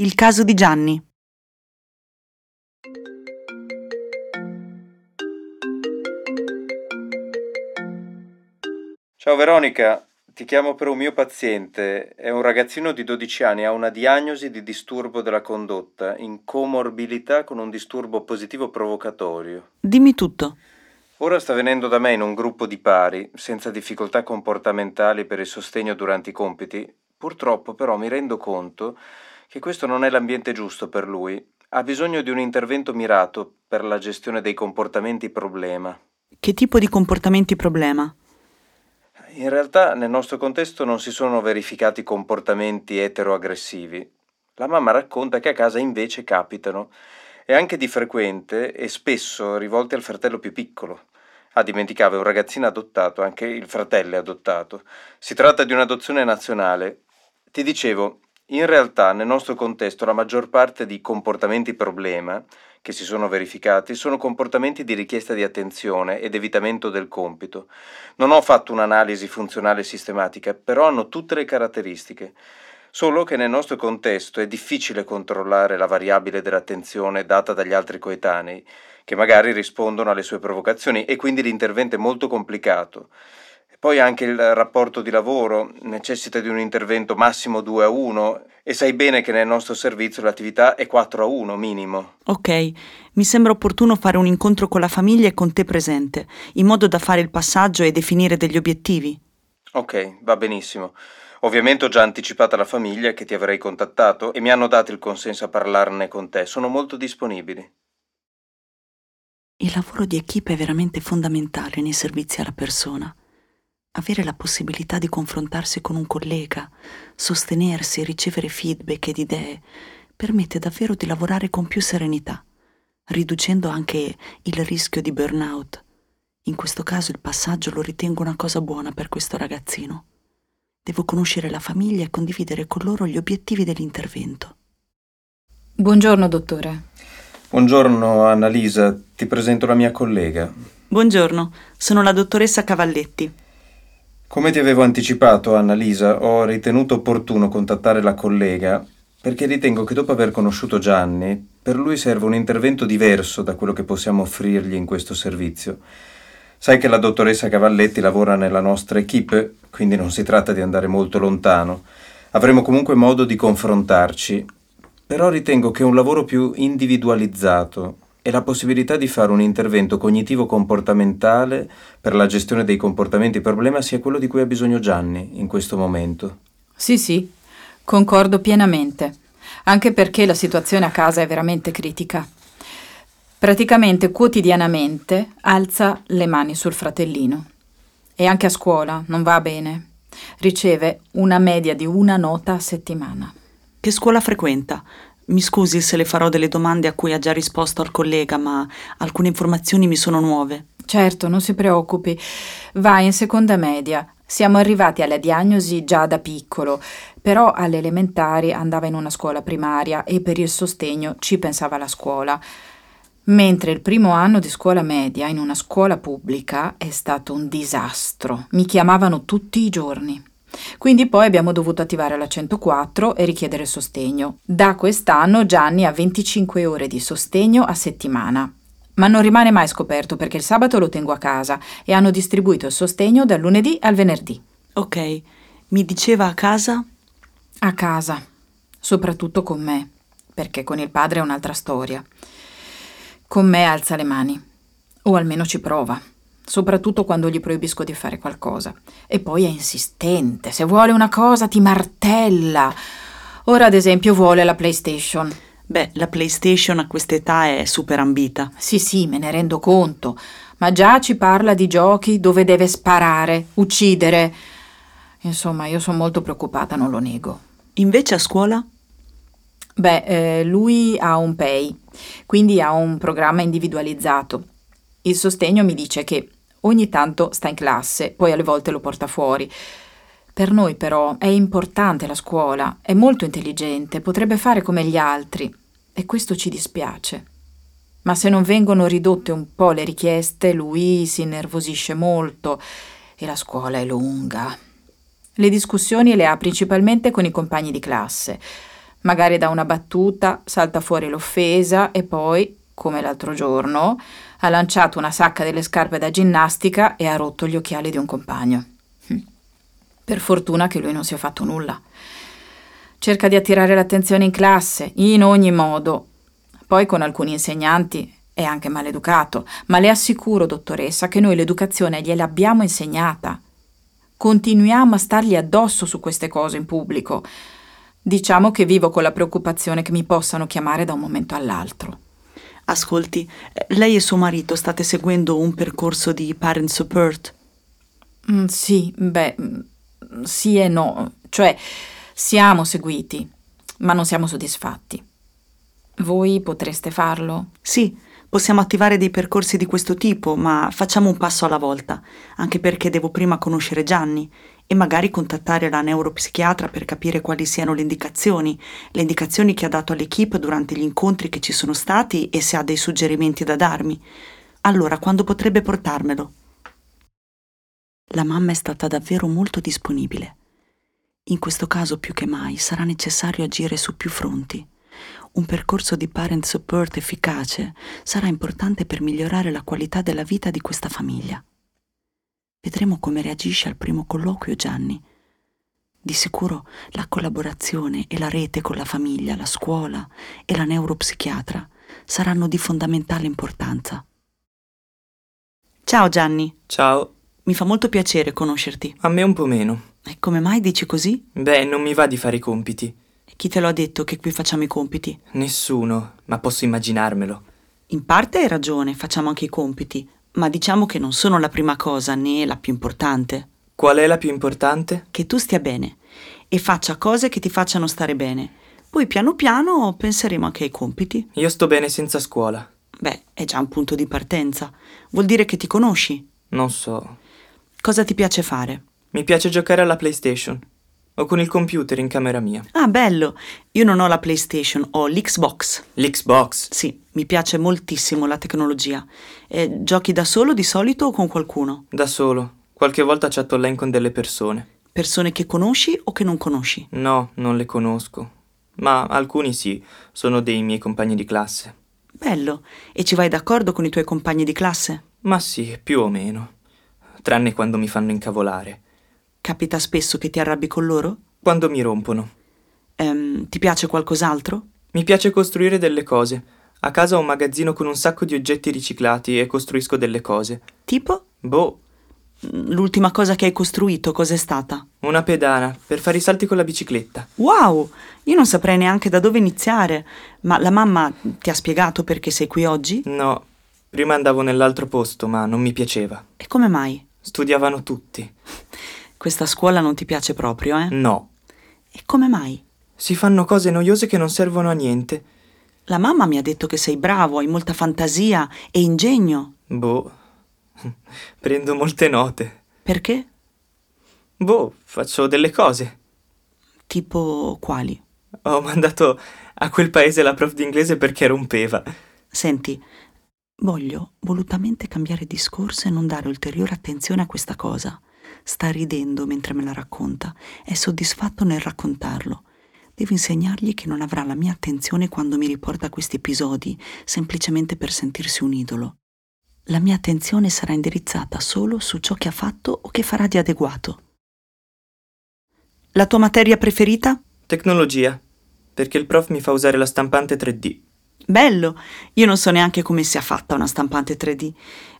Il caso di Gianni. Ciao Veronica, ti chiamo per un mio paziente. È un ragazzino di 12 anni, ha una diagnosi di disturbo della condotta, in comorbilità con un disturbo positivo provocatorio. Dimmi tutto. Ora sta venendo da me in un gruppo di pari, senza difficoltà comportamentali per il sostegno durante i compiti. Purtroppo però mi rendo conto che questo non è l'ambiente giusto per lui. Ha bisogno di un intervento mirato per la gestione dei comportamenti problema. Che tipo di comportamenti problema? In realtà nel nostro contesto non si sono verificati comportamenti eteroaggressivi. La mamma racconta che a casa invece capitano, e anche di frequente e spesso rivolti al fratello più piccolo. Ah, dimenticavo, è un ragazzino adottato, anche il fratello è adottato. Si tratta di un'adozione nazionale. Ti dicevo, in realtà nel nostro contesto la maggior parte di comportamenti problema che si sono verificati sono comportamenti di richiesta di attenzione ed evitamento del compito. Non ho fatto un'analisi funzionale sistematica, però hanno tutte le caratteristiche. Solo che nel nostro contesto è difficile controllare la variabile dell'attenzione data dagli altri coetanei, che magari rispondono alle sue provocazioni e quindi l'intervento è molto complicato. Poi anche il rapporto di lavoro necessita di un intervento massimo 2 a 1 e sai bene che nel nostro servizio l'attività è 4 a 1 minimo. Ok, mi sembra opportuno fare un incontro con la famiglia e con te presente, in modo da fare il passaggio e definire degli obiettivi. Ok, va benissimo. Ovviamente ho già anticipato alla famiglia che ti avrei contattato e mi hanno dato il consenso a parlarne con te. Sono molto disponibili. Il lavoro di equipe è veramente fondamentale nei servizi alla persona avere la possibilità di confrontarsi con un collega, sostenersi, ricevere feedback ed idee, permette davvero di lavorare con più serenità, riducendo anche il rischio di burnout. In questo caso il passaggio lo ritengo una cosa buona per questo ragazzino. Devo conoscere la famiglia e condividere con loro gli obiettivi dell'intervento. Buongiorno, dottore. Buongiorno, Annalisa. Ti presento la mia collega. Buongiorno, sono la dottoressa Cavalletti. Come ti avevo anticipato, Annalisa, ho ritenuto opportuno contattare la collega perché ritengo che dopo aver conosciuto Gianni, per lui serve un intervento diverso da quello che possiamo offrirgli in questo servizio. Sai che la dottoressa Cavalletti lavora nella nostra equipe, quindi non si tratta di andare molto lontano. Avremo comunque modo di confrontarci, però ritengo che un lavoro più individualizzato e la possibilità di fare un intervento cognitivo-comportamentale per la gestione dei comportamenti problema sia quello di cui ha bisogno Gianni in questo momento. Sì, sì, concordo pienamente, anche perché la situazione a casa è veramente critica. Praticamente quotidianamente alza le mani sul fratellino. E anche a scuola non va bene. Riceve una media di una nota a settimana. Che scuola frequenta? Mi scusi se le farò delle domande a cui ha già risposto al collega, ma alcune informazioni mi sono nuove. Certo, non si preoccupi. Va in seconda media. Siamo arrivati alla diagnosi già da piccolo, però alle elementari andava in una scuola primaria e per il sostegno ci pensava la scuola. Mentre il primo anno di scuola media in una scuola pubblica è stato un disastro. Mi chiamavano tutti i giorni. Quindi poi abbiamo dovuto attivare la 104 e richiedere sostegno. Da quest'anno Gianni ha 25 ore di sostegno a settimana. Ma non rimane mai scoperto perché il sabato lo tengo a casa e hanno distribuito il sostegno dal lunedì al venerdì. Ok, mi diceva a casa? A casa, soprattutto con me, perché con il padre è un'altra storia. Con me alza le mani, o almeno ci prova soprattutto quando gli proibisco di fare qualcosa. E poi è insistente, se vuole una cosa ti martella. Ora ad esempio vuole la PlayStation. Beh, la PlayStation a quest'età è super ambita. Sì, sì, me ne rendo conto, ma già ci parla di giochi dove deve sparare, uccidere. Insomma, io sono molto preoccupata, non lo nego. Invece a scuola? Beh, eh, lui ha un PEI, quindi ha un programma individualizzato. Il sostegno mi dice che Ogni tanto sta in classe, poi alle volte lo porta fuori. Per noi però è importante la scuola, è molto intelligente, potrebbe fare come gli altri e questo ci dispiace. Ma se non vengono ridotte un po' le richieste, lui si innervosisce molto e la scuola è lunga. Le discussioni le ha principalmente con i compagni di classe, Magari da una battuta salta fuori l'offesa e poi, come l'altro giorno, ha lanciato una sacca delle scarpe da ginnastica e ha rotto gli occhiali di un compagno. Hm. Per fortuna che lui non si è fatto nulla. Cerca di attirare l'attenzione in classe, in ogni modo. Poi con alcuni insegnanti è anche maleducato, ma le assicuro, dottoressa, che noi l'educazione gliel'abbiamo insegnata. Continuiamo a stargli addosso su queste cose in pubblico. Diciamo che vivo con la preoccupazione che mi possano chiamare da un momento all'altro. Ascolti, lei e suo marito state seguendo un percorso di parent support? Mm, sì, beh, mm, sì e no. Cioè, siamo seguiti, ma non siamo soddisfatti. Voi potreste farlo? Sì, possiamo attivare dei percorsi di questo tipo, ma facciamo un passo alla volta, anche perché devo prima conoscere Gianni e magari contattare la neuropsichiatra per capire quali siano le indicazioni, le indicazioni che ha dato all'equipe durante gli incontri che ci sono stati e se ha dei suggerimenti da darmi. Allora, quando potrebbe portarmelo? La mamma è stata davvero molto disponibile. In questo caso più che mai sarà necessario agire su più fronti. Un percorso di parent support efficace sarà importante per migliorare la qualità della vita di questa famiglia. Vedremo come reagisce al primo colloquio Gianni. Di sicuro la collaborazione e la rete con la famiglia, la scuola e la neuropsichiatra saranno di fondamentale importanza. Ciao Gianni. Ciao. Mi fa molto piacere conoscerti. A me un po' meno. E come mai dici così? Beh, non mi va di fare i compiti. Chi te lo ha detto che qui facciamo i compiti? Nessuno, ma posso immaginarmelo. In parte hai ragione, facciamo anche i compiti, ma diciamo che non sono la prima cosa né la più importante. Qual è la più importante? Che tu stia bene e faccia cose che ti facciano stare bene. Poi piano piano penseremo anche ai compiti. Io sto bene senza scuola. Beh, è già un punto di partenza. Vuol dire che ti conosci. Non so. Cosa ti piace fare? Mi piace giocare alla PlayStation. O con il computer in camera mia. Ah, bello. Io non ho la PlayStation, ho l'Xbox. L'Xbox? Sì, mi piace moltissimo la tecnologia. Eh, giochi da solo di solito o con qualcuno? Da solo. Qualche volta chatto online con delle persone. Persone che conosci o che non conosci? No, non le conosco. Ma alcuni sì, sono dei miei compagni di classe. Bello. E ci vai d'accordo con i tuoi compagni di classe? Ma sì, più o meno. Tranne quando mi fanno incavolare. Capita spesso che ti arrabbi con loro? Quando mi rompono. Ehm, ti piace qualcos'altro? Mi piace costruire delle cose. A casa ho un magazzino con un sacco di oggetti riciclati e costruisco delle cose. Tipo? Boh. L'ultima cosa che hai costruito cos'è stata? Una pedana per fare i salti con la bicicletta. Wow! Io non saprei neanche da dove iniziare. Ma la mamma ti ha spiegato perché sei qui oggi? No. Prima andavo nell'altro posto, ma non mi piaceva. E come mai? Studiavano tutti. Questa scuola non ti piace proprio, eh? No. E come mai? Si fanno cose noiose che non servono a niente. La mamma mi ha detto che sei bravo, hai molta fantasia e ingegno. Boh. Prendo molte note. Perché? Boh, faccio delle cose. Tipo quali? Ho mandato a quel paese la prof d'inglese perché rompeva. Senti, voglio volutamente cambiare discorso e non dare ulteriore attenzione a questa cosa. Sta ridendo mentre me la racconta, è soddisfatto nel raccontarlo. Devo insegnargli che non avrà la mia attenzione quando mi riporta questi episodi, semplicemente per sentirsi un idolo. La mia attenzione sarà indirizzata solo su ciò che ha fatto o che farà di adeguato. La tua materia preferita? Tecnologia, perché il prof mi fa usare la stampante 3D. Bello! Io non so neanche come sia fatta una stampante 3D,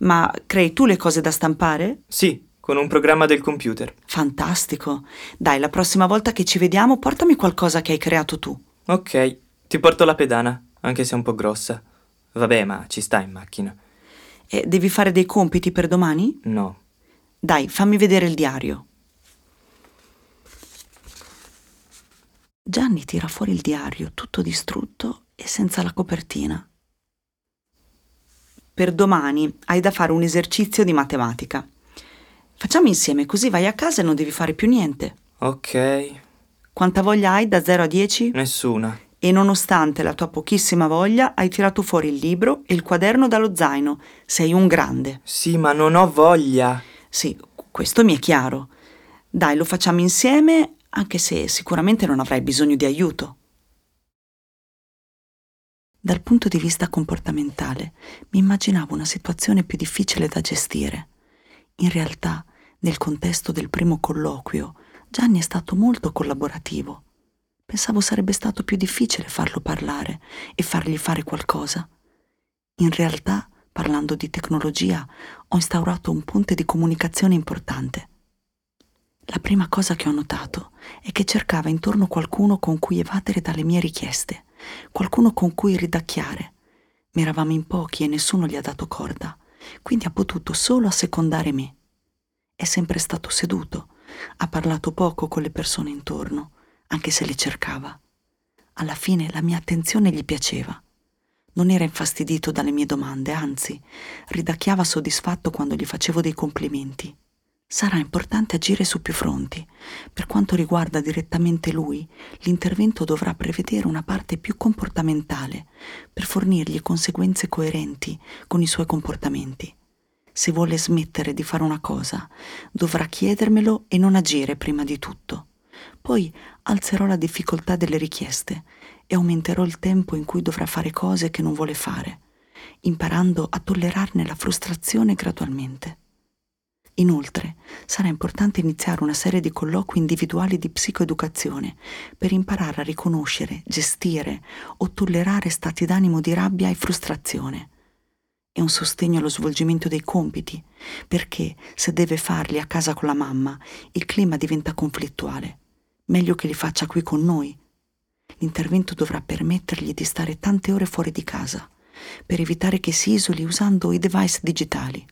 ma crei tu le cose da stampare? Sì, con un programma del computer. Fantastico. Dai, la prossima volta che ci vediamo portami qualcosa che hai creato tu. Ok, ti porto la pedana, anche se è un po' grossa. Vabbè, ma ci sta in macchina. E devi fare dei compiti per domani? No. Dai, fammi vedere il diario. Gianni tira fuori il diario, tutto distrutto e senza la copertina. Per domani hai da fare un esercizio di matematica. Facciamo insieme, così vai a casa e non devi fare più niente. Ok. Quanta voglia hai da 0 a 10? Nessuna. E nonostante la tua pochissima voglia, hai tirato fuori il libro e il quaderno dallo zaino. Sei un grande. Sì, ma non ho voglia. Sì, questo mi è chiaro. Dai, lo facciamo insieme, anche se sicuramente non avrai bisogno di aiuto. Dal punto di vista comportamentale mi immaginavo una situazione più difficile da gestire. In realtà, nel contesto del primo colloquio, Gianni è stato molto collaborativo. Pensavo sarebbe stato più difficile farlo parlare e fargli fare qualcosa. In realtà, parlando di tecnologia, ho instaurato un ponte di comunicazione importante. La prima cosa che ho notato è che cercava intorno qualcuno con cui evadere dalle mie richieste, qualcuno con cui ridacchiare. Ma eravamo in pochi e nessuno gli ha dato corda, quindi ha potuto solo assecondare me. È sempre stato seduto, ha parlato poco con le persone intorno, anche se le cercava. Alla fine la mia attenzione gli piaceva. Non era infastidito dalle mie domande, anzi, ridacchiava soddisfatto quando gli facevo dei complimenti. Sarà importante agire su più fronti. Per quanto riguarda direttamente lui, l'intervento dovrà prevedere una parte più comportamentale per fornirgli conseguenze coerenti con i suoi comportamenti. Se vuole smettere di fare una cosa, dovrà chiedermelo e non agire prima di tutto. Poi alzerò la difficoltà delle richieste e aumenterò il tempo in cui dovrà fare cose che non vuole fare, imparando a tollerarne la frustrazione gradualmente. Inoltre, sarà importante iniziare una serie di colloqui individuali di psicoeducazione per imparare a riconoscere, gestire o tollerare stati d'animo di rabbia e frustrazione. È un sostegno allo svolgimento dei compiti, perché se deve farli a casa con la mamma, il clima diventa conflittuale. Meglio che li faccia qui con noi. L'intervento dovrà permettergli di stare tante ore fuori di casa, per evitare che si isoli usando i device digitali.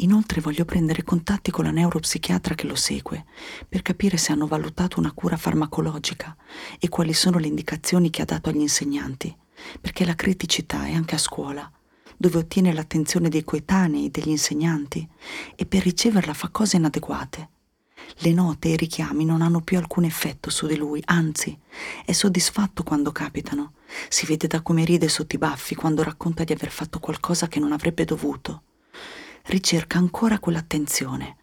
Inoltre voglio prendere contatti con la neuropsichiatra che lo segue per capire se hanno valutato una cura farmacologica e quali sono le indicazioni che ha dato agli insegnanti, perché la criticità è anche a scuola, dove ottiene l'attenzione dei coetanei, degli insegnanti, e per riceverla fa cose inadeguate. Le note e i richiami non hanno più alcun effetto su di lui, anzi, è soddisfatto quando capitano. Si vede da come ride sotto i baffi quando racconta di aver fatto qualcosa che non avrebbe dovuto ricerca ancora quell'attenzione.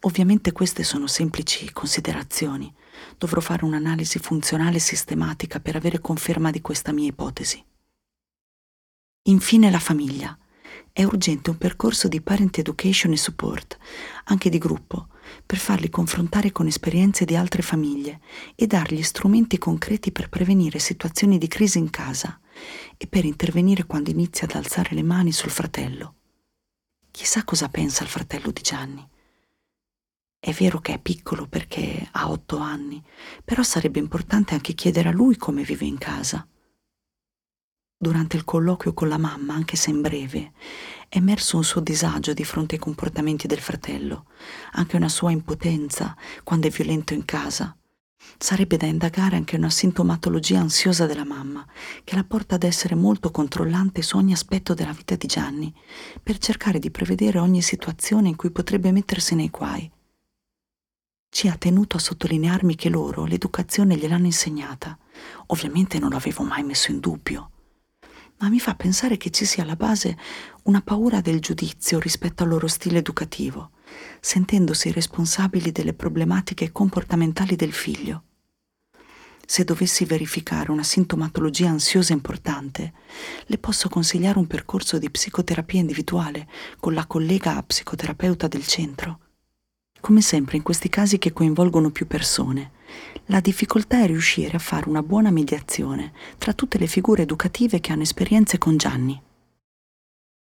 Ovviamente queste sono semplici considerazioni. Dovrò fare un'analisi funzionale sistematica per avere conferma di questa mia ipotesi. Infine la famiglia. È urgente un percorso di parent education e support, anche di gruppo, per farli confrontare con esperienze di altre famiglie e dargli strumenti concreti per prevenire situazioni di crisi in casa e per intervenire quando inizia ad alzare le mani sul fratello. Chissà cosa pensa il fratello di Gianni. È vero che è piccolo perché ha otto anni, però sarebbe importante anche chiedere a lui come vive in casa. Durante il colloquio con la mamma, anche se in breve, è emerso un suo disagio di fronte ai comportamenti del fratello, anche una sua impotenza quando è violento in casa. Sarebbe da indagare anche una sintomatologia ansiosa della mamma, che la porta ad essere molto controllante su ogni aspetto della vita di Gianni, per cercare di prevedere ogni situazione in cui potrebbe mettersi nei guai. Ci ha tenuto a sottolinearmi che loro l'educazione gliel'hanno insegnata. Ovviamente non l'avevo mai messo in dubbio. Ma mi fa pensare che ci sia alla base una paura del giudizio rispetto al loro stile educativo sentendosi responsabili delle problematiche comportamentali del figlio. Se dovessi verificare una sintomatologia ansiosa importante, le posso consigliare un percorso di psicoterapia individuale con la collega psicoterapeuta del centro. Come sempre in questi casi che coinvolgono più persone, la difficoltà è riuscire a fare una buona mediazione tra tutte le figure educative che hanno esperienze con Gianni.